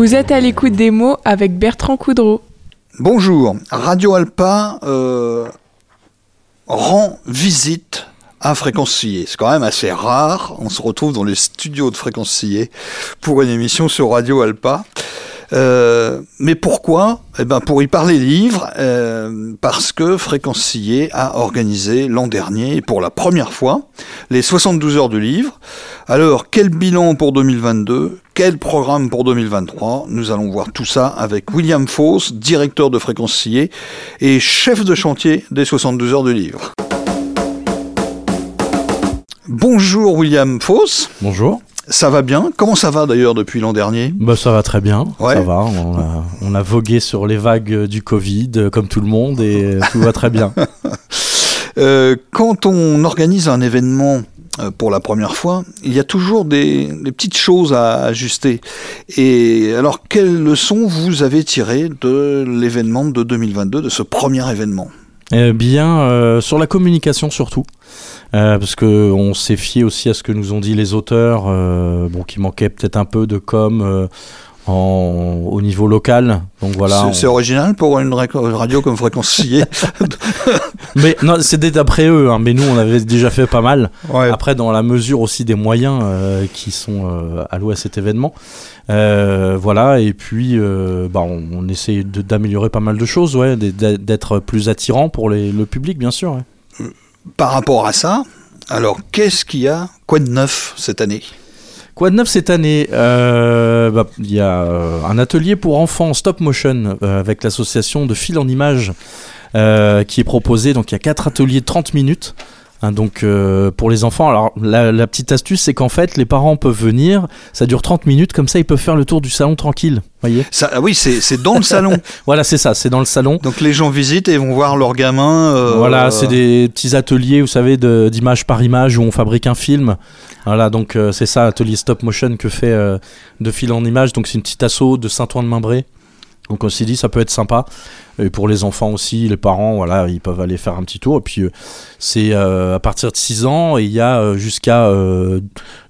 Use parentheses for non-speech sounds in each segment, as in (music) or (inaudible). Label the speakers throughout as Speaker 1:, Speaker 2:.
Speaker 1: Vous êtes à l'écoute des mots avec Bertrand Coudreau.
Speaker 2: Bonjour, Radio Alpa euh, rend visite à Fréquence C'est quand même assez rare. On se retrouve dans les studios de Fréquence pour une émission sur Radio Alpa. Euh, mais pourquoi Eh ben pour y parler livre, euh, parce que Fréquencier a organisé l'an dernier, pour la première fois, les 72 heures de livre. Alors, quel bilan pour 2022 Quel programme pour 2023 Nous allons voir tout ça avec William Foss, directeur de Fréquencier et chef de chantier des 72 heures de livre. Bonjour William Foss.
Speaker 3: Bonjour.
Speaker 2: Ça va bien Comment ça va d'ailleurs depuis l'an dernier
Speaker 3: bah, Ça va très bien, ça va. On a, vogué sur les vagues du Covid euh, comme tout le monde et euh, tout va très bien. (laughs)
Speaker 2: Euh, quand on organise un événement pour la première fois, il y a toujours des, des, petites choses à ajuster. Et alors, quelles leçons vous avez tirées de l'événement de 2022, de ce premier événement?
Speaker 3: Eh bien, sur la communication surtout. Euh, parce que on s'est fié aussi à ce que nous ont dit les auteurs, euh, bon, qui manquait peut-être un peu de com. Euh, en, au niveau local. Donc voilà.
Speaker 2: C'est original pour une radio comme Fréquence (laughs)
Speaker 3: mais non, c'était d'après eux. Hein, mais nous, on avait déjà fait pas mal. Après, dans la mesure aussi des moyens qui sont alloués à cet événement. voilà. Et puis, bah, on, on essaie d'améliorer pas mal de choses, ouais, d'être plus attirant pour les, le public, bien sûr. Ouais
Speaker 2: par rapport à ça, alors qu'est-ce qu'il y a Quoi de neuf cette année?
Speaker 3: Quoi de neuf cette année euh, bah, Il y a euh, un atelier pour enfants stop motion euh, avec l'association de fil en images qui est proposé. Donc il y a quatre ateliers de 30 minutes. Hein, donc euh, pour les enfants, alors la, petite astuce c'est qu'en fait les parents peuvent venir, ça dure 30 minutes, comme ça ils peuvent faire le tour du salon tranquille. Voyez
Speaker 2: ça, ah oui, c'est dans le salon. (laughs)
Speaker 3: voilà, c'est ça, c'est dans le salon.
Speaker 2: Donc les gens visitent et vont voir leurs gamins.
Speaker 3: Euh, voilà, c'est des petits ateliers, vous savez, d'image par image où on fabrique un film. Voilà, donc euh, c'est ça, atelier stop motion que fait de fil en image. Donc c'est une petite asso de Saint-Ouen-de-Membré. Donc on s'est dit ça peut être sympa. Et pour les enfants aussi, les parents, voilà, ils peuvent aller faire un petit tour. Et puis euh, c'est euh, à partir de 6 ans et il y a euh, jusqu'à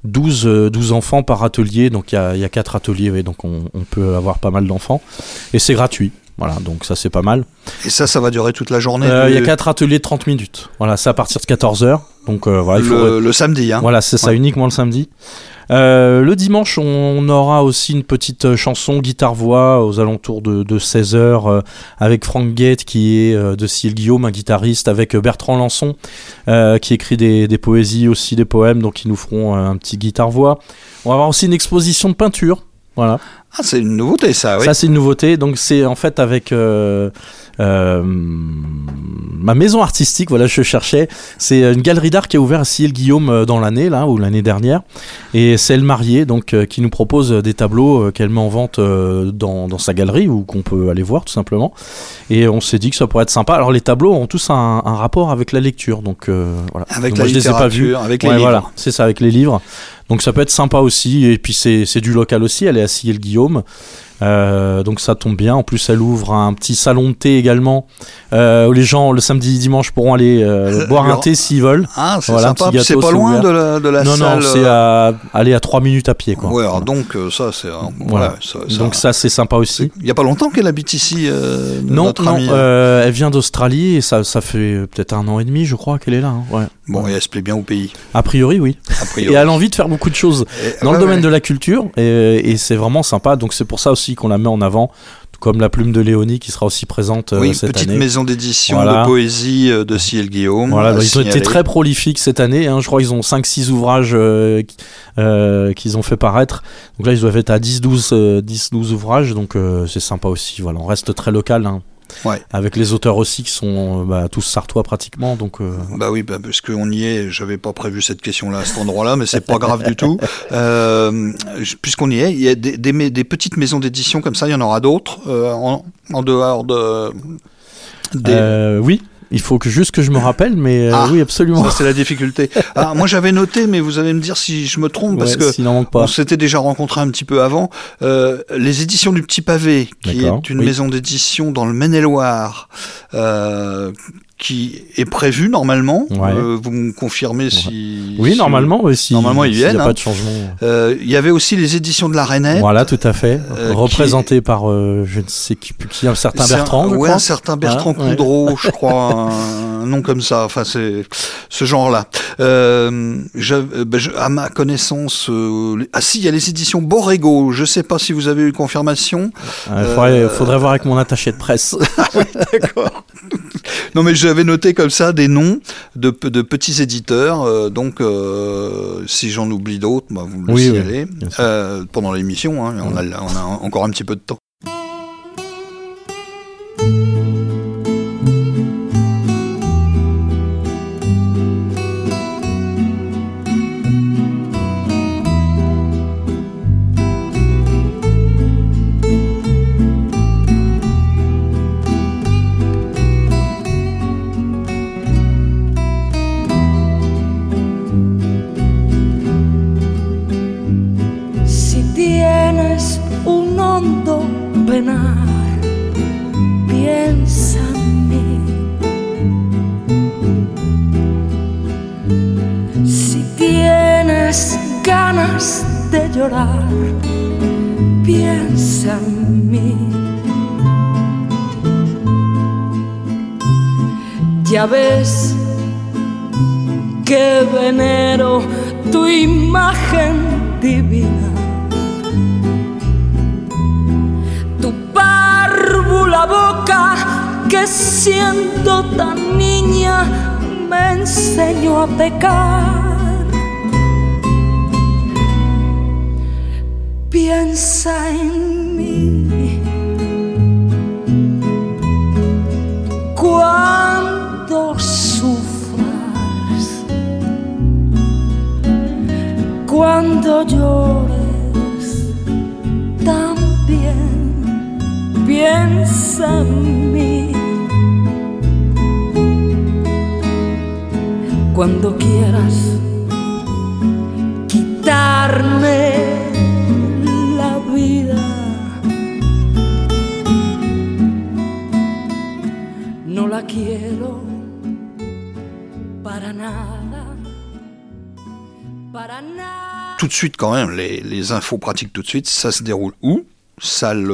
Speaker 3: 12, 12 enfants par atelier. Donc il y a, y a 4 ateliers, donc on, peut avoir pas mal d'enfants. Et c'est gratuit. Voilà, donc ça c'est pas mal.
Speaker 2: Et ça, ça va durer toute la journée
Speaker 3: Il y a 4 ateliers de 30 minutes. Voilà, c'est à partir de 14h. Donc voilà,
Speaker 2: le, samedi. Hein.
Speaker 3: Voilà, c'est ça, uniquement le samedi. Euh, le dimanche, on aura aussi une petite euh, chanson guitare-voix aux alentours de, 16h euh, avec Frank Gate qui est de Cyril Guillaume, un guitariste, avec Bertrand Lançon qui écrit des, des, poésies aussi, des poèmes, donc ils nous feront un petit guitare-voix. On va avoir aussi une exposition de peinture. Voilà.
Speaker 2: Ah, c'est une nouveauté ça, oui.
Speaker 3: Ça, c'est une nouveauté. Donc, c'est en fait avec euh, ma maison artistique, voilà, je cherchais. C'est une galerie d'art qui a ouvert à Ciel Guillaume euh, dans l'année, là, ou l'année dernière. Et c'est elle mariée, donc, euh, qui nous propose des tableaux qu'elle met en vente dans, dans, sa galerie, ou qu'on peut aller voir, tout simplement. Et on s'est dit que ça pourrait être sympa. Alors, les tableaux ont tous un, rapport avec la lecture, donc voilà.
Speaker 2: Avec la littérature, je les ai pas vus. avec les livres. Voilà,
Speaker 3: c'est ça, avec les livres. Donc ça peut être sympa aussi. Et puis c'est du local aussi. Elle est à Ciel Guillaume. Euh, donc ça tombe bien. En plus, elle ouvre un petit salon de thé également euh, où les gens le samedi dimanche pourront aller euh, (laughs) boire un thé s'ils veulent.
Speaker 2: Ah, c'est sympa. C'est pas loin de la, de la
Speaker 3: non, salle. Non, c'est à aller à 3 minutes à pied. Quoi.
Speaker 2: Ouais, donc ça c'est.
Speaker 3: Voilà. donc ça c'est sympa aussi.
Speaker 2: Il y a pas longtemps qu'elle habite ici.
Speaker 3: non, non. elle vient d'Australie et ça, ça fait peut-être un an et demi, je crois, qu'elle est là. Hein. Ouais.
Speaker 2: Bon, et elle se plaît bien au pays.
Speaker 3: A priori, oui. A priori. et elle a envie de faire beaucoup de choses dans le domaine de la culture et, et c'est vraiment sympa. Donc c'est pour ça aussi qu'on la met en avant comme la plume de Léonie qui sera aussi présente
Speaker 2: euh,
Speaker 3: oui,
Speaker 2: cette
Speaker 3: petite
Speaker 2: maison d'édition de poésie euh, de Ciel Guillaume.
Speaker 3: Voilà, ils ont été très prolifiques cette année. Hein. je crois qu'ils ont 5-6 ouvrages euh, qu'ils ont fait paraître. Donc là, ils doivent être à 10-12 ouvrages. Donc c'est sympa aussi. Voilà, on reste très local. Hein. Avec les auteurs aussi qui sont bah, tous sartois pratiquement. Donc, euh,
Speaker 2: Bah oui, bah, parce qu'on y est, j'avais pas prévu cette question-là à cet endroit-là, mais c'est pas grave du tout. (laughs) Euh, puisqu'on y est, il y a des, des, petites maisons d'édition comme ça, il y en aura d'autres euh, en, en, dehors de.
Speaker 3: Des... oui, il faut que juste que je me rappelle, mais euh, ah, oui, absolument.
Speaker 2: Ça, c'est la difficulté. Alors, (laughs) moi, j'avais noté, mais vous allez me dire si je me trompe, parce que on s'était déjà rencontré un petit peu avant. Euh, les éditions du Petit Pavé, qui est une maison d'édition dans le Maine-et-Loire, euh, qui est prévu normalement.
Speaker 3: Ouais.
Speaker 2: Euh, vous me confirmez si.
Speaker 3: Oui,
Speaker 2: si-
Speaker 3: normalement, oui, si,
Speaker 2: Normalement, ils
Speaker 3: s'il y a
Speaker 2: viennent,
Speaker 3: pas
Speaker 2: hein.
Speaker 3: de changement.
Speaker 2: Euh, Il y avait aussi les éditions de la Rainette.
Speaker 3: Voilà, tout à fait.
Speaker 2: Euh,
Speaker 3: Représenté par, euh, je ne sais qui, qui un certain
Speaker 2: un-
Speaker 3: Bertrand, je
Speaker 2: ouais,
Speaker 3: crois.
Speaker 2: un certain Bertrand. Coudreau, (laughs) je crois, un, un nom comme ça. Enfin, c'est ce genre-là. Ben, à ma connaissance, ah si, il y a les éditions Borrego. Je sais pas si vous avez eu confirmation.
Speaker 3: Il faudrait, faudrait voir avec mon attaché de presse. (laughs)
Speaker 2: D'accord. Non, mais j'avais noté comme ça des noms de, de petits éditeurs. euh, donc, euh, si j'en oublie d'autres, bah, vous me le
Speaker 3: Oui,
Speaker 2: signalez euh, pendant l'émission. hein, on, a, on a encore un petit peu de temps.
Speaker 4: Piensa en mí. Ya ves que venero tu imagen divina. Tu párvula boca que siendo tan niña me enseñó a pecar. Piensa en mí. Cuando sufras, cuando llores, también piensa en mí. Cuando quieras quitarme la quiero para nada, para nada.
Speaker 2: Tout de suite, quand même, les, les infos pratiques tout de suite, ça se déroule où? Salle.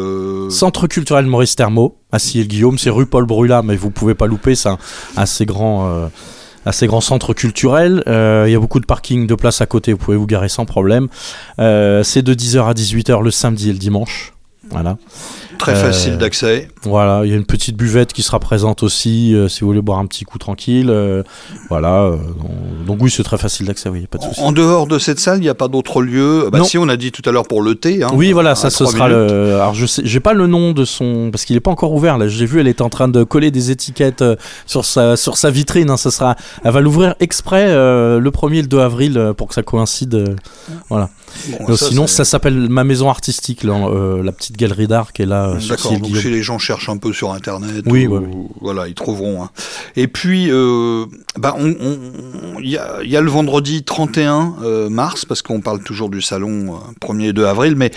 Speaker 3: Centre culturel Maurice Thermo, à Ciel-Guillaume, c'est rue Paul Brula, mais vous pouvez pas louper, c'est un assez grand, euh, assez grand centre culturel. Euh, Il y a beaucoup de parking de place à côté, vous pouvez vous garer sans problème. Euh, c'est de 10h à 18h le samedi et le dimanche. Voilà.
Speaker 2: Très
Speaker 3: Euh,
Speaker 2: facile d'accès.
Speaker 3: Voilà, il y a une petite buvette qui sera présente aussi euh, si vous voulez boire un petit coup tranquille. euh, voilà, donc, oui, c'est très facile d'accès, oui, pas de souci.
Speaker 2: En dehors de cette salle, il n'y a pas d'autre lieu. Bah si, on a dit tout à l'heure pour le thé. hein,
Speaker 3: Oui, voilà, ça ce sera
Speaker 2: minutes.
Speaker 3: le. Alors je sais, j'ai pas le nom de son parce qu'il est pas encore ouvert. Là, j'ai vu, elle est en train de coller des étiquettes sur sa sur sa vitrine. hein, ça sera, elle va l'ouvrir exprès euh, le 1er et le 2 avril pour que ça coïncide. euh, voilà.
Speaker 2: Bon, ça,
Speaker 3: sinon, ça s'appelle ma maison artistique, là, euh, la petite galerie d'art qui est là. Euh,
Speaker 2: D'accord,
Speaker 3: Ciel
Speaker 2: donc si les gens cherchent un peu sur Internet,
Speaker 3: Oui,
Speaker 2: ou-
Speaker 3: oui, oui.
Speaker 2: voilà, ils trouveront. hein. Et puis, euh, bah, on- on- on- il y, a, il y a le vendredi 31 euh, mars, parce qu'on parle toujours du salon euh, 1er et 2 avril, mais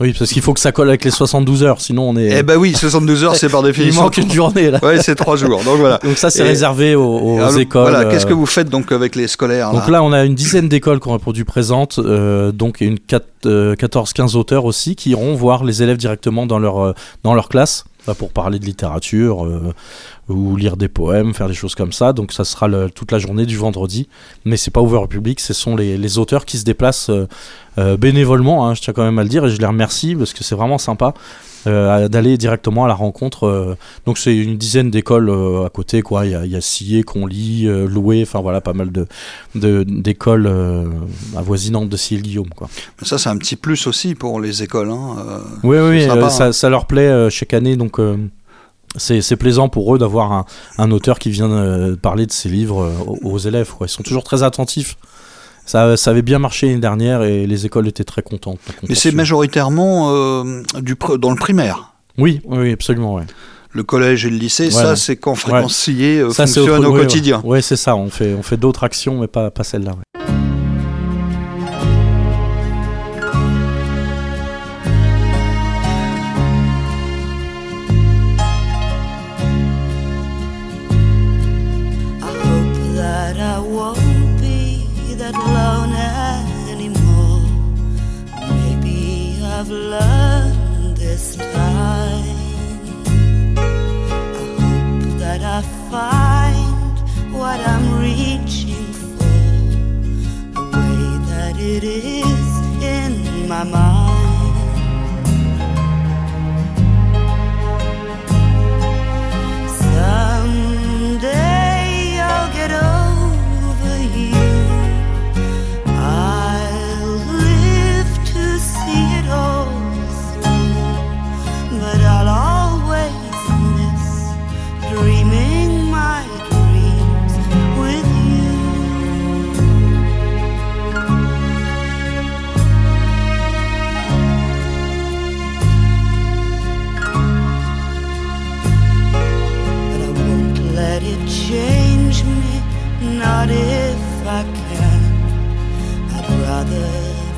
Speaker 3: Oui, parce qu'il faut que ça colle avec les 72 heures, sinon on est.
Speaker 2: eh ben oui, 72 heures, c'est par (laughs)
Speaker 3: il
Speaker 2: définition.
Speaker 3: manque une journée là.
Speaker 2: Ouais, c'est trois jours. Donc voilà.
Speaker 3: Donc ça, c'est
Speaker 2: Et-
Speaker 3: réservé aux, aux
Speaker 2: Alors,
Speaker 3: écoles.
Speaker 2: Voilà, qu'est-ce
Speaker 3: euh,
Speaker 2: que vous faites donc avec les scolaires
Speaker 3: Donc
Speaker 2: là
Speaker 3: là, on a une dizaine d'écoles qui ont répondu présentes, euh, donc une 14-15 auteurs aussi qui iront voir les élèves directement dans leur, euh, dans leur classe pour parler de littérature euh, ou lire des poèmes, faire des choses comme ça. Donc ça sera toute la journée du vendredi, mais c'est pas ouvert au public. Ce sont les, les auteurs qui se déplacent euh, euh, bénévolement, hein, je tiens quand même à le dire, et je les remercie parce que c'est vraiment sympa. Euh, d'aller directement à la rencontre. euh, donc c'est une dizaine d'écoles euh, à côté, quoi. Il y a, il y a Sillé, Conly, Loué, enfin voilà, pas mal de d'écoles avoisinantes de Ciel-Guillaume, quoi.
Speaker 2: Ça, c'est un petit plus aussi pour les écoles. Hein.
Speaker 3: Oui, oui,
Speaker 2: sympa, hein.
Speaker 3: ça, leur plaît chaque année, donc c'est plaisant pour eux d'avoir un, un auteur qui vient parler de ses livres aux, aux élèves. Quoi. Ils sont toujours très attentifs. Ça, ça avait bien marché l'année dernière et les écoles étaient très contentes.
Speaker 2: Mais c'est majoritairement euh, du dans le primaire.
Speaker 3: Oui, oui, oui, absolument. Ouais.
Speaker 2: Le collège et le lycée,
Speaker 3: Voilà.
Speaker 2: ça, c'est quand fréquencier euh,
Speaker 3: Ça, c'est
Speaker 2: fonctionne
Speaker 3: autre-
Speaker 2: au
Speaker 3: ouais,
Speaker 2: quotidien.
Speaker 3: Ouais, Ouais, c'est ça. On fait, on fait d'autres actions, mais pas, pas celle-là.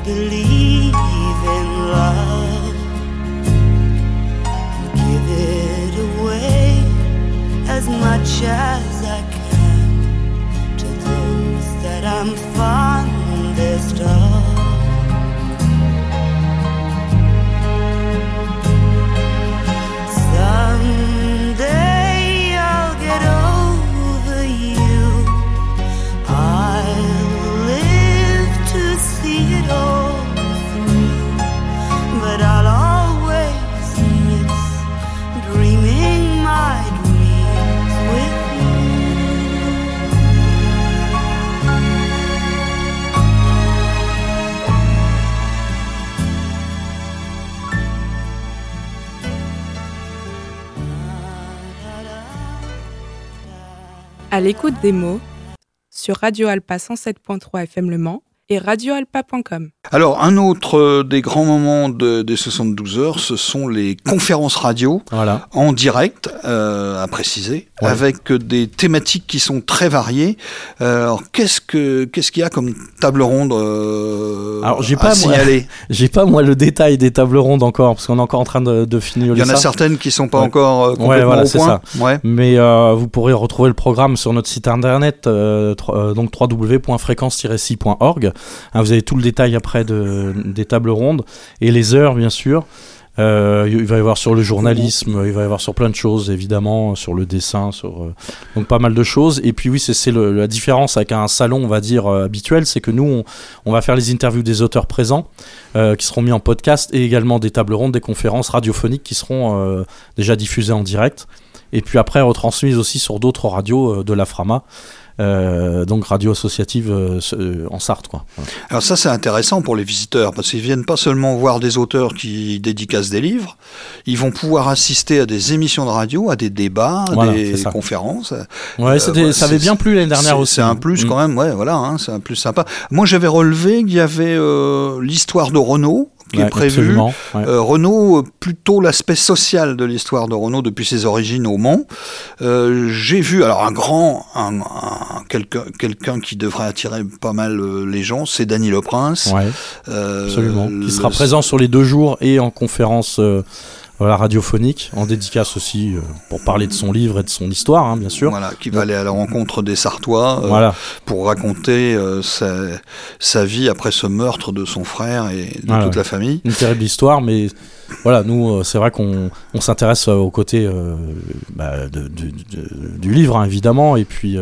Speaker 5: Believe in love. And give it away as much as
Speaker 1: l'écoute des mots sur Radio Alpa 107.3 FM Le Mans et radioalpa.com.
Speaker 2: Alors, un autre euh, des grands moments de- des 72 heures, ce sont les conférences radio
Speaker 3: Voilà.
Speaker 2: en direct, euh, à préciser,
Speaker 3: Ouais.
Speaker 2: avec euh, des thématiques qui sont très variées. Euh, alors, qu'est-ce que qu'est-ce qu'il y a comme table ronde euh,
Speaker 3: Alors, j'ai
Speaker 2: à
Speaker 3: pas, moi,
Speaker 2: signaler? (laughs)
Speaker 3: J'ai pas moi le détail des tables rondes encore parce qu'on est encore en train de, de finir
Speaker 2: Il y en a
Speaker 3: ça.
Speaker 2: certaines qui sont pas
Speaker 3: Ouais.
Speaker 2: encore complètement
Speaker 3: Ouais, voilà,
Speaker 2: au
Speaker 3: c'est
Speaker 2: point. Ouais.
Speaker 3: Mais euh, vous pourrez retrouver le programme sur notre site internet, euh, tro- euh, donc www.fréquence-si.org. Hein, vous avez tout le détail après de, des tables rondes et les heures, bien sûr. Euh, il va y avoir sur le journalisme, il va y avoir sur plein de choses, évidemment, sur le dessin, sur euh, donc pas mal de choses. Et puis oui, c'est la différence avec un salon, on va dire euh, habituel, c'est que nous, on, va faire les interviews des auteurs présents, qui seront mis en podcast, et également des tables rondes, des conférences radiophoniques qui seront déjà diffusées en direct et puis après retransmises aussi sur d'autres radios euh, de la Frama, euh, donc radio associative euh, euh, en Sarthe. Quoi. Voilà.
Speaker 2: Alors ça c'est intéressant pour les visiteurs parce qu'ils viennent pas seulement voir des auteurs qui dédicacent des livres, ils vont pouvoir assister à des émissions de radio, à des débats, à
Speaker 3: Voilà,
Speaker 2: des conférences.
Speaker 3: Ouais,
Speaker 2: voilà,
Speaker 3: ça avait bien plu l'année dernière aussi.
Speaker 2: C'est un plus
Speaker 3: Mm.
Speaker 2: quand même, ouais, voilà, hein, c'est un plus sympa. Moi j'avais relevé qu'il y avait l'histoire de Renault qui
Speaker 3: Ouais,
Speaker 2: est
Speaker 3: ouais.
Speaker 2: Euh, Renault, euh, plutôt l'aspect social de l'histoire de Renault depuis ses origines au Mans. Euh, J'ai vu, alors un grand, un, un- quelqu'un qui devrait attirer pas mal euh, les gens, c'est Dany Le Prince.
Speaker 3: Ouais, absolument. Qui sera présent sur les deux jours et en conférence voilà, radiophonique, en dédicace aussi euh, pour parler de son livre et de son histoire, hein, bien sûr.
Speaker 2: Voilà, qui va aller à la rencontre des Sartois euh,
Speaker 3: Voilà,
Speaker 2: pour raconter euh, sa, sa vie après ce meurtre de son frère et de
Speaker 3: Voilà.
Speaker 2: toute la famille.
Speaker 3: une terrible histoire, mais voilà, nous, c'est vrai qu'on on s'intéresse au côté bah, du livre, hein, évidemment, et puis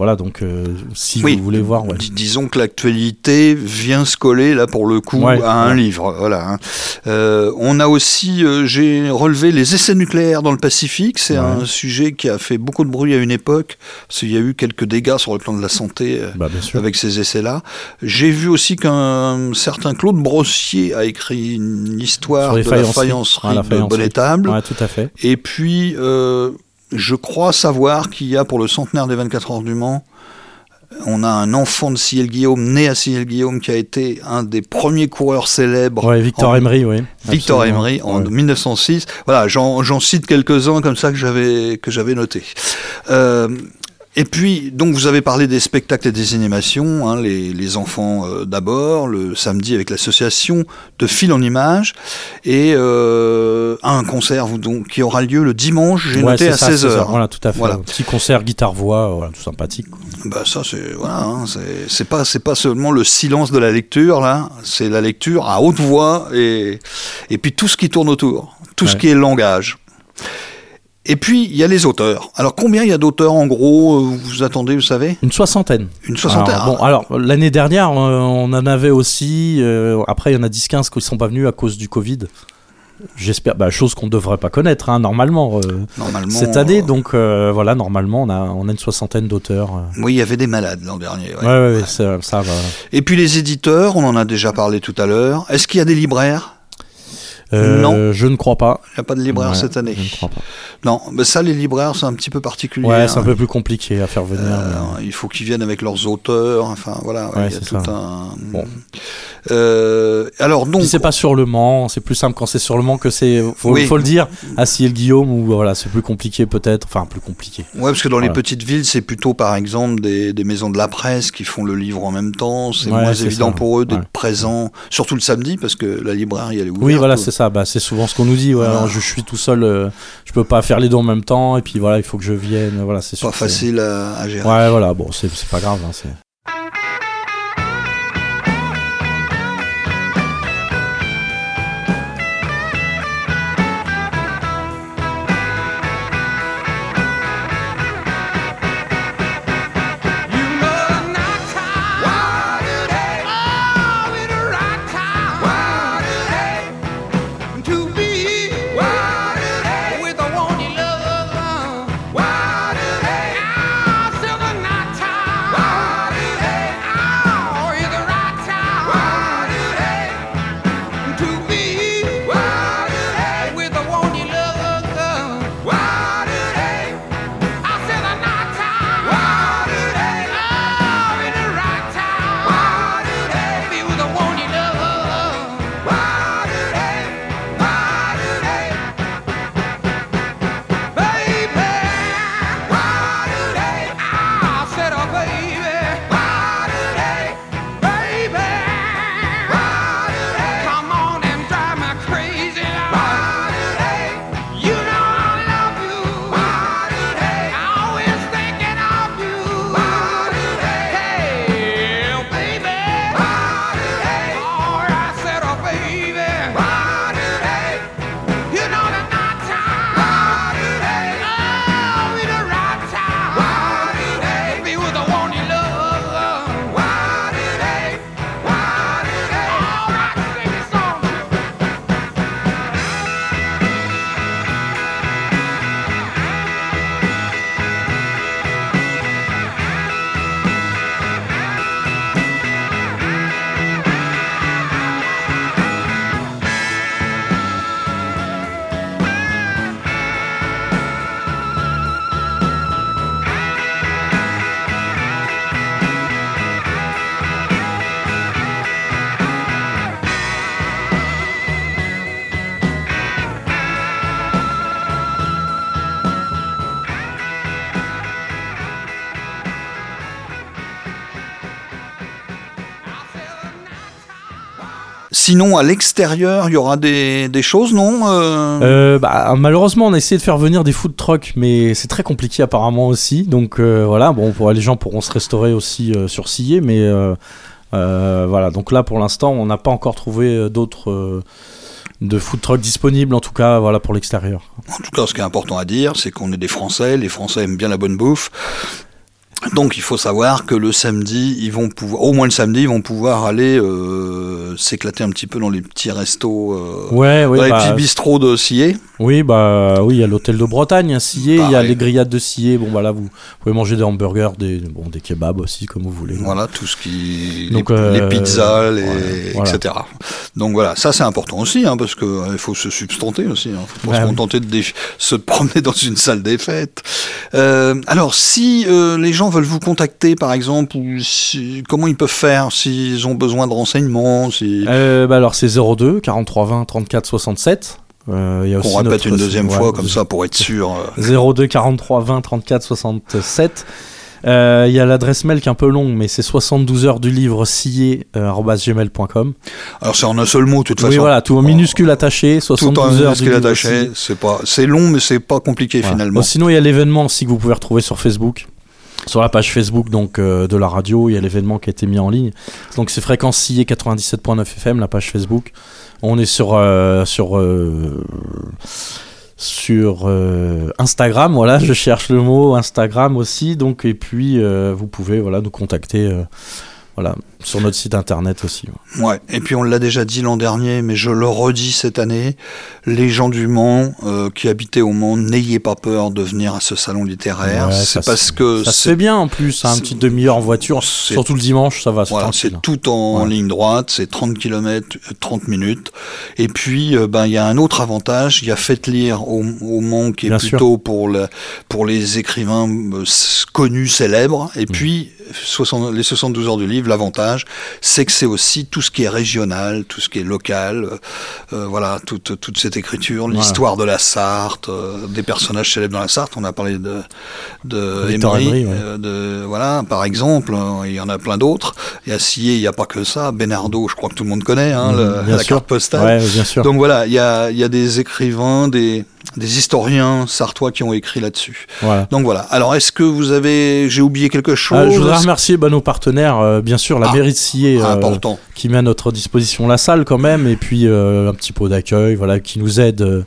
Speaker 3: voilà, donc euh, si
Speaker 2: Oui,
Speaker 3: vous voulez voir, ouais.
Speaker 2: Disons que l'actualité vient se coller là pour le coup
Speaker 3: Ouais,
Speaker 2: à un
Speaker 3: ouais.
Speaker 2: livre. Voilà. hein. Euh, on a aussi, euh, j'ai relevé les essais nucléaires dans le Pacifique. C'est un sujet qui a fait beaucoup de bruit à une époque parce qu'il y a eu quelques dégâts sur le plan de la santé.
Speaker 3: Bah,
Speaker 2: avec ces essais-là. J'ai vu aussi qu'un certain Claude Brossier a écrit une histoire de la faïencerie
Speaker 3: Ah, la
Speaker 2: de
Speaker 3: faïencerie.
Speaker 2: Bonnet-Table.
Speaker 3: Ouais, tout à fait.
Speaker 2: Et puis, je crois savoir qu'il y a pour le centenaire des 24 heures du Mans, on a un enfant de Ciel Guillaume, né à Ciel Guillaume, qui a été un des premiers coureurs célèbres.
Speaker 3: Ouais, Victor
Speaker 2: en-
Speaker 3: Emery, oui.
Speaker 2: Victor
Speaker 3: Absolument.
Speaker 2: Emery en
Speaker 3: Ouais.
Speaker 2: 1906. Voilà, j'en cite quelques-uns comme ça que j'avais que j'avais noté. Euh, et puis, donc, vous avez parlé des spectacles et des animations, hein, les, les enfants euh, d'abord, le samedi avec l'association de Fil en Images, et euh, un concert donc, qui aura lieu le dimanche, j'ai
Speaker 3: Ouais,
Speaker 2: noté à
Speaker 3: ça,
Speaker 2: 16h.
Speaker 3: Voilà, tout à fait.
Speaker 2: Voilà.
Speaker 3: Un Petit concert guitare-voix, voilà, tout sympathique. quoi.
Speaker 2: Bah ça c'est voilà, hein, c'est pas pas seulement le silence de la lecture là, c'est la lecture à haute voix et et puis tout ce qui tourne autour, tout ce qui est langage. Et puis il y a les auteurs. Alors combien il y a d'auteurs en gros euh, Vous attendez, vous savez?
Speaker 3: Une soixantaine.
Speaker 2: Une soixantaine.
Speaker 3: Alors, bon, alors l'année dernière, on en avait aussi. euh, après, il y en a 10-15 qui ne sont pas venus à cause du Covid. J'espère, bah, chose qu'on ne devrait pas connaître hein, normalement euh,
Speaker 2: Normalement.
Speaker 3: cette année. Donc euh, voilà, normalement, on a, on a une soixantaine d'auteurs. euh.
Speaker 2: Oui, il y avait des malades l'an dernier. ouais.
Speaker 3: Ouais, ouais, ouais, ça, ça va.
Speaker 2: Et puis les éditeurs, on en a déjà parlé tout à l'heure. Est-ce qu'il y a des libraires?
Speaker 3: Euh,
Speaker 2: Non.
Speaker 3: Je ne crois pas.
Speaker 2: Il n'y a pas de libraire
Speaker 3: Ouais,
Speaker 2: cette année.
Speaker 3: Je ne crois pas.
Speaker 2: Non, mais ça les libraires c'est un petit peu particulier.
Speaker 3: Ouais,
Speaker 2: hein.
Speaker 3: c'est un peu plus compliqué à faire venir.
Speaker 2: Euh,
Speaker 3: mais-
Speaker 2: il faut qu'ils viennent avec leurs auteurs, enfin voilà, ouais, il y a tout
Speaker 3: ça.
Speaker 2: un.
Speaker 3: Bon.
Speaker 2: Euh, alors donc,
Speaker 3: Puis c'est pas sur le Mans, c'est plus simple quand c'est sur le Mans que c'est. Faut,
Speaker 2: Oui.
Speaker 3: faut le dire. À Ciel Guillaume ou voilà, c'est plus compliqué peut-être. Enfin, plus compliqué.
Speaker 2: ouais, parce que dans les petites villes, c'est plutôt par exemple des, des maisons de la presse qui font le livre en même temps. C'est
Speaker 3: Ouais,
Speaker 2: moins évident
Speaker 3: ça.
Speaker 2: pour eux d'être présents, surtout le samedi, parce que la librairie elle est ouverte.
Speaker 3: Oui, voilà, c'est ça. Bah, c'est souvent ce qu'on nous dit. ouais, je, suis tout seul, euh, je peux pas faire les deux en même temps. Et puis voilà, il faut que je vienne. Voilà, c'est
Speaker 2: pas facile à, à gérer.
Speaker 3: Ouais, voilà. Bon, c'est c'est pas grave. hein,
Speaker 2: Sinon, à l'extérieur, il y aura des, des choses, non Euh,
Speaker 3: Euh, bah, malheureusement, on a essayé de faire venir des food trucks, mais c'est très compliqué apparemment aussi. Donc euh, voilà, bon, pour, les gens pourront se restaurer aussi sur Sillé, mais voilà. Donc là, pour l'instant, on n'a pas encore trouvé d'autres de food trucks disponibles, en tout cas, voilà pour l'extérieur.
Speaker 2: En tout cas, ce qui est important à dire, c'est qu'on est des Français. Les Français aiment bien la bonne bouffe. Donc, il faut savoir que le samedi, ils vont pouvoir, au moins le samedi, ils vont pouvoir aller euh, s'éclater un petit peu dans les petits restos, euh,
Speaker 3: Ouais, ouais,
Speaker 2: dans les
Speaker 3: bah,
Speaker 2: petits bistrots de Sillé.
Speaker 3: Oui, bah oui, il y a l'hôtel de Bretagne à Sillé, il y a les grillades de Sillé. Bon, bah là, vous pouvez manger des hamburgers, des, bon, des kebabs aussi, comme vous voulez.
Speaker 2: Voilà, tout ce qui.
Speaker 3: Donc,
Speaker 2: les,
Speaker 3: euh,
Speaker 2: les pizzas, les,
Speaker 3: ouais, voilà.
Speaker 2: etc. Donc voilà, ça c'est important aussi, hein, parce qu'il faut se substanter aussi. Il faut pas
Speaker 3: Bah
Speaker 2: se
Speaker 3: oui.
Speaker 2: contenter de se promener dans une salle des fêtes. Euh, alors, si euh, les gens veulent vous contacter, par exemple, ou si- comment ils peuvent faire s'ils ont besoin de renseignements si...
Speaker 3: Euh, bah alors, c'est 02 43 20 34 67. Euh, y a aussi
Speaker 2: répète
Speaker 3: notre-
Speaker 2: une deuxième
Speaker 3: ouais,
Speaker 2: fois, comme ça, pour être sûr. euh.
Speaker 3: 02 43 20 34 67. Euh, Il y a l'adresse mail qui est un peu longue, mais c'est 72 heures du livre scié euh, gmail.com.
Speaker 2: Alors c'est en un seul mot, de toute
Speaker 3: Oui,
Speaker 2: façon.
Speaker 3: voilà, tout en minuscule attaché,
Speaker 2: Tout
Speaker 3: 72
Speaker 2: en
Speaker 3: heures du
Speaker 2: minuscule
Speaker 3: livre
Speaker 2: attaché. C'est pas, c'est long, mais c'est pas compliqué
Speaker 3: Voilà.
Speaker 2: finalement.
Speaker 3: Bon, sinon, il y a l'événement aussi que vous pouvez retrouver sur Facebook. Sur la page Facebook donc euh, de la radio, il y a l'événement qui a été mis en ligne. Donc c'est fréquence sciée 97.9 FM, la page Facebook. On est sur euh, sur euh, Instagram, voilà, je cherche le mot Instagram aussi. Donc et puis vous pouvez voilà nous contacter voilà sur notre site internet aussi.
Speaker 2: Ouais. Et puis on l'a déjà dit l'an dernier, mais je le redis cette année. Les gens du Mans euh, qui habitaient au Mans, n'ayez pas peur de venir à ce salon littéraire.
Speaker 3: Ouais,
Speaker 2: c'est parce que
Speaker 3: Ça
Speaker 2: c'est
Speaker 3: bien en plus, hein, une
Speaker 2: c'est-
Speaker 3: petite demi-heure en voiture, surtout le dimanche, ça va. c'est
Speaker 2: Voilà, tout en
Speaker 3: Ouais.
Speaker 2: ligne droite, c'est 30 km, 30 minutes. Et puis, euh, ben, il y a un autre avantage, il y a Faites lire au, au Mans qui est
Speaker 3: Bien sûr.
Speaker 2: plutôt pour, le, pour les écrivains euh, connus, célèbres.
Speaker 3: Mm.
Speaker 2: Et puis, 60 les 72 heures du livre, l'avantage, c'est que c'est aussi tout ce qui est régional, tout ce qui est local, euh, euh, voilà, toute, toute cette écriture, l'histoire de la Sarthe, euh, des personnages célèbres dans la Sarthe. On a parlé de, de Emery,
Speaker 3: ouais.
Speaker 2: euh, de, voilà, par exemple, il y en a plein d'autres. Et à Sillé, il n'y a pas que ça. Benardo, je crois que tout le monde connaît, hein,
Speaker 3: Mhm,
Speaker 2: le- la
Speaker 3: sûr.
Speaker 2: carte postale.
Speaker 3: Ouais, bien sûr.
Speaker 2: Donc voilà, il y a, il y a des écrivains, des, des historiens sartois qui ont écrit là-dessus.
Speaker 3: Voilà.
Speaker 2: Donc voilà. Alors, est-ce que vous avez, j'ai oublié quelque chose
Speaker 3: Euh, je voudrais remercier bah, nos partenaires, euh, bien sûr, la
Speaker 2: Ah,
Speaker 3: mairie de Sillé, euh,
Speaker 2: Important.
Speaker 3: qui met à notre disposition la salle quand même, et puis euh, un petit pot d'accueil, voilà, qui nous aide euh,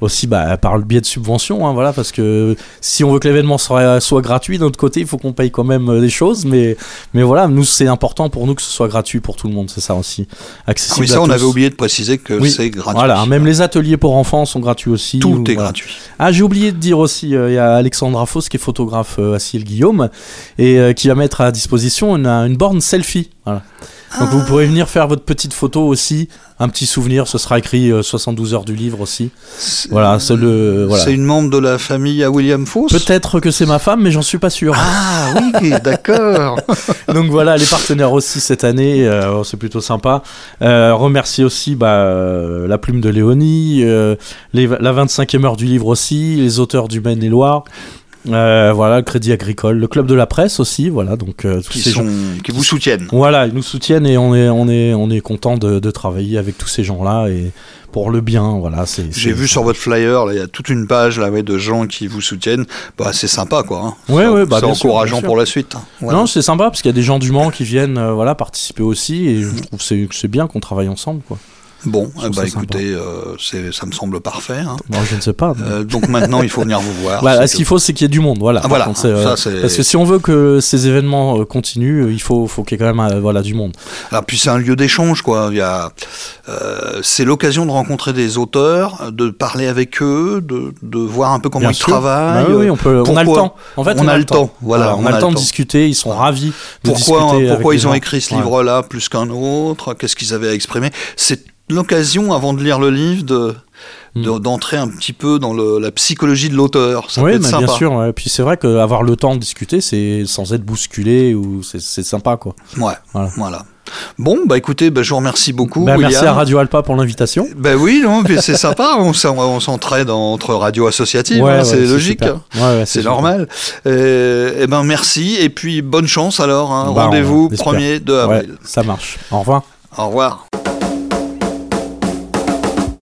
Speaker 3: aussi bah, par le biais de subventions, hein, voilà, parce que si on veut que l'événement soit, soit gratuit, d'un autre côté, il faut qu'on paye quand même euh, des choses, mais, mais voilà, nous c'est important pour nous que ce soit gratuit pour tout le monde, c'est ça aussi,
Speaker 2: Ah
Speaker 3: accessible.
Speaker 2: oui, ça,
Speaker 3: à
Speaker 2: on
Speaker 3: tous.
Speaker 2: avait oublié de préciser que
Speaker 3: Oui,
Speaker 2: c'est gratuit.
Speaker 3: Voilà, même les ateliers pour enfants sont gratuits aussi.
Speaker 2: Tout
Speaker 3: ou-
Speaker 2: est
Speaker 3: voilà.
Speaker 2: gratuit.
Speaker 3: Ah, j'ai oublié de dire aussi, euh, il y a Alexandra Foss qui est photographe euh, à Ciel Guillaume et euh, qui va mettre à disposition une, une borne selfie. Voilà. Donc vous pourrez venir faire votre petite photo aussi, un petit souvenir, ce sera écrit euh, 72 heures du livre aussi. Voilà, c'est le voilà.
Speaker 2: C'est une membre de la famille à William Foss
Speaker 3: Peut-être que c'est ma femme, mais j'en suis pas sûr.
Speaker 2: Ah oui, (laughs) d'accord.
Speaker 3: Donc voilà, les partenaires aussi cette année, euh, c'est plutôt sympa. Euh, remercier aussi bah, euh, la plume de Léonie, euh, les, la 25e heure du livre aussi, les auteurs du Maine-et-Loire. Euh, voilà, le Crédit Agricole, le Club de la Presse aussi, voilà, donc euh, tous
Speaker 2: qui,
Speaker 3: ces
Speaker 2: sont,
Speaker 3: gens.
Speaker 2: qui vous soutiennent.
Speaker 3: Voilà, ils nous soutiennent et on est, on est, on est content de, de travailler avec tous ces gens-là et pour le bien, voilà. c'est
Speaker 2: J'ai vu sur votre flyer, il y a toute une page là, ouais, de gens qui vous soutiennent. Bah, c'est sympa, quoi. hein.
Speaker 3: Ouais,
Speaker 2: C'est-
Speaker 3: ouais, bah,
Speaker 2: c'est
Speaker 3: sûr,
Speaker 2: encourageant
Speaker 3: sûr.
Speaker 2: pour la suite. hein. Voilà.
Speaker 3: Non, c'est sympa parce qu'il y a des gens du Mans qui viennent, euh, voilà, participer aussi et je trouve que c'est c'est bien qu'on travaille ensemble, quoi.
Speaker 2: Bon, eh bah, écoutez, euh, ça me semble parfait. hein.
Speaker 3: Je ne sais pas. mais-
Speaker 2: Euh, donc maintenant, il faut venir vous voir.
Speaker 3: Voilà, ce qu'il faut, c'est qu'il y ait du monde. Voilà.
Speaker 2: Ah, voilà,
Speaker 3: contre, euh,
Speaker 2: ça, c'est-
Speaker 3: parce que si on veut que ces événements euh, continuent, euh, il faut, faut qu'il y ait quand même euh, voilà, du monde.
Speaker 2: Alors puis c'est un lieu d'échange quoi. Il y a, euh, c'est l'occasion de rencontrer des auteurs, de parler avec eux, de, de voir un peu comment
Speaker 3: Bien
Speaker 2: ils
Speaker 3: sûr.
Speaker 2: travaillent.
Speaker 3: Bah oui, on, peut, on a le temps. En fait,
Speaker 2: on a le temps, voilà,
Speaker 3: on, a le temps de discuter. Ils sont ravis de
Speaker 2: Pourquoi, pourquoi ils ont écrit ce livre-là plus qu'un autre? Qu'est-ce qu'ils avaient à exprimer? C'est l'occasion, avant de lire le livre, de de- d'entrer un petit peu dans le- la psychologie de l'auteur. Ça
Speaker 3: Hmm. Oui,
Speaker 2: peut être
Speaker 3: mais
Speaker 2: sympa.
Speaker 3: bien sûr. ouais. Puis c'est vrai qu'avoir le temps de discuter, c'est sans être bousculé ou c'est sympa quoi.
Speaker 2: Ouais,
Speaker 3: Voilà.
Speaker 2: voilà. Bon, bah écoutez, bah, je vous remercie beaucoup.
Speaker 3: Bah, merci à Radio Alpa pour l'invitation.
Speaker 2: Ben oui, non, c'est sympa, (laughs) on s'en- on s'entraide entre radios associatives,
Speaker 3: Ouais,
Speaker 2: hein,
Speaker 3: ouais,
Speaker 2: c'est logique.
Speaker 3: Ouais,
Speaker 2: c'est normal. Euh, eh ben merci, et puis bonne chance alors, hein.
Speaker 3: Bah,
Speaker 2: rendez-vous
Speaker 3: on espère.
Speaker 2: 1er de
Speaker 3: Ouais,
Speaker 2: avril.
Speaker 3: ça marche. Au revoir.
Speaker 2: Au revoir.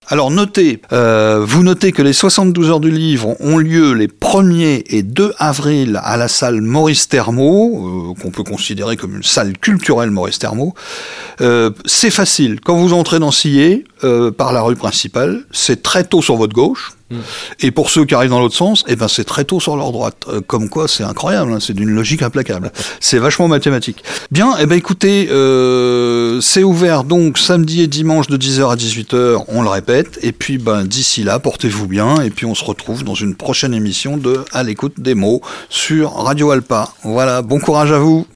Speaker 2: Alors notez, euh, vous notez que les 72 heures du livre ont lieu les 1er et 2 avril à la salle Maurice Thermo, euh, qu'on peut considérer comme une salle culturelle Maurice Thermo. Euh, c'est facile, quand vous entrez dans Sillé, par la rue principale, c'est très tôt sur votre gauche, et pour ceux qui arrivent dans l'autre sens, eh ben c'est très tôt sur leur droite. Euh, comme quoi, c'est incroyable, hein, c'est d'une logique implacable. C'est vachement mathématique. Bien, eh ben écoutez, euh, c'est ouvert donc samedi et dimanche de 10h à 18h, on le répète. Et puis ben d'ici là, portez-vous bien. Et puis on se retrouve dans une prochaine émission de À l'écoute des mots sur Radio Alpa. Voilà, bon courage à vous.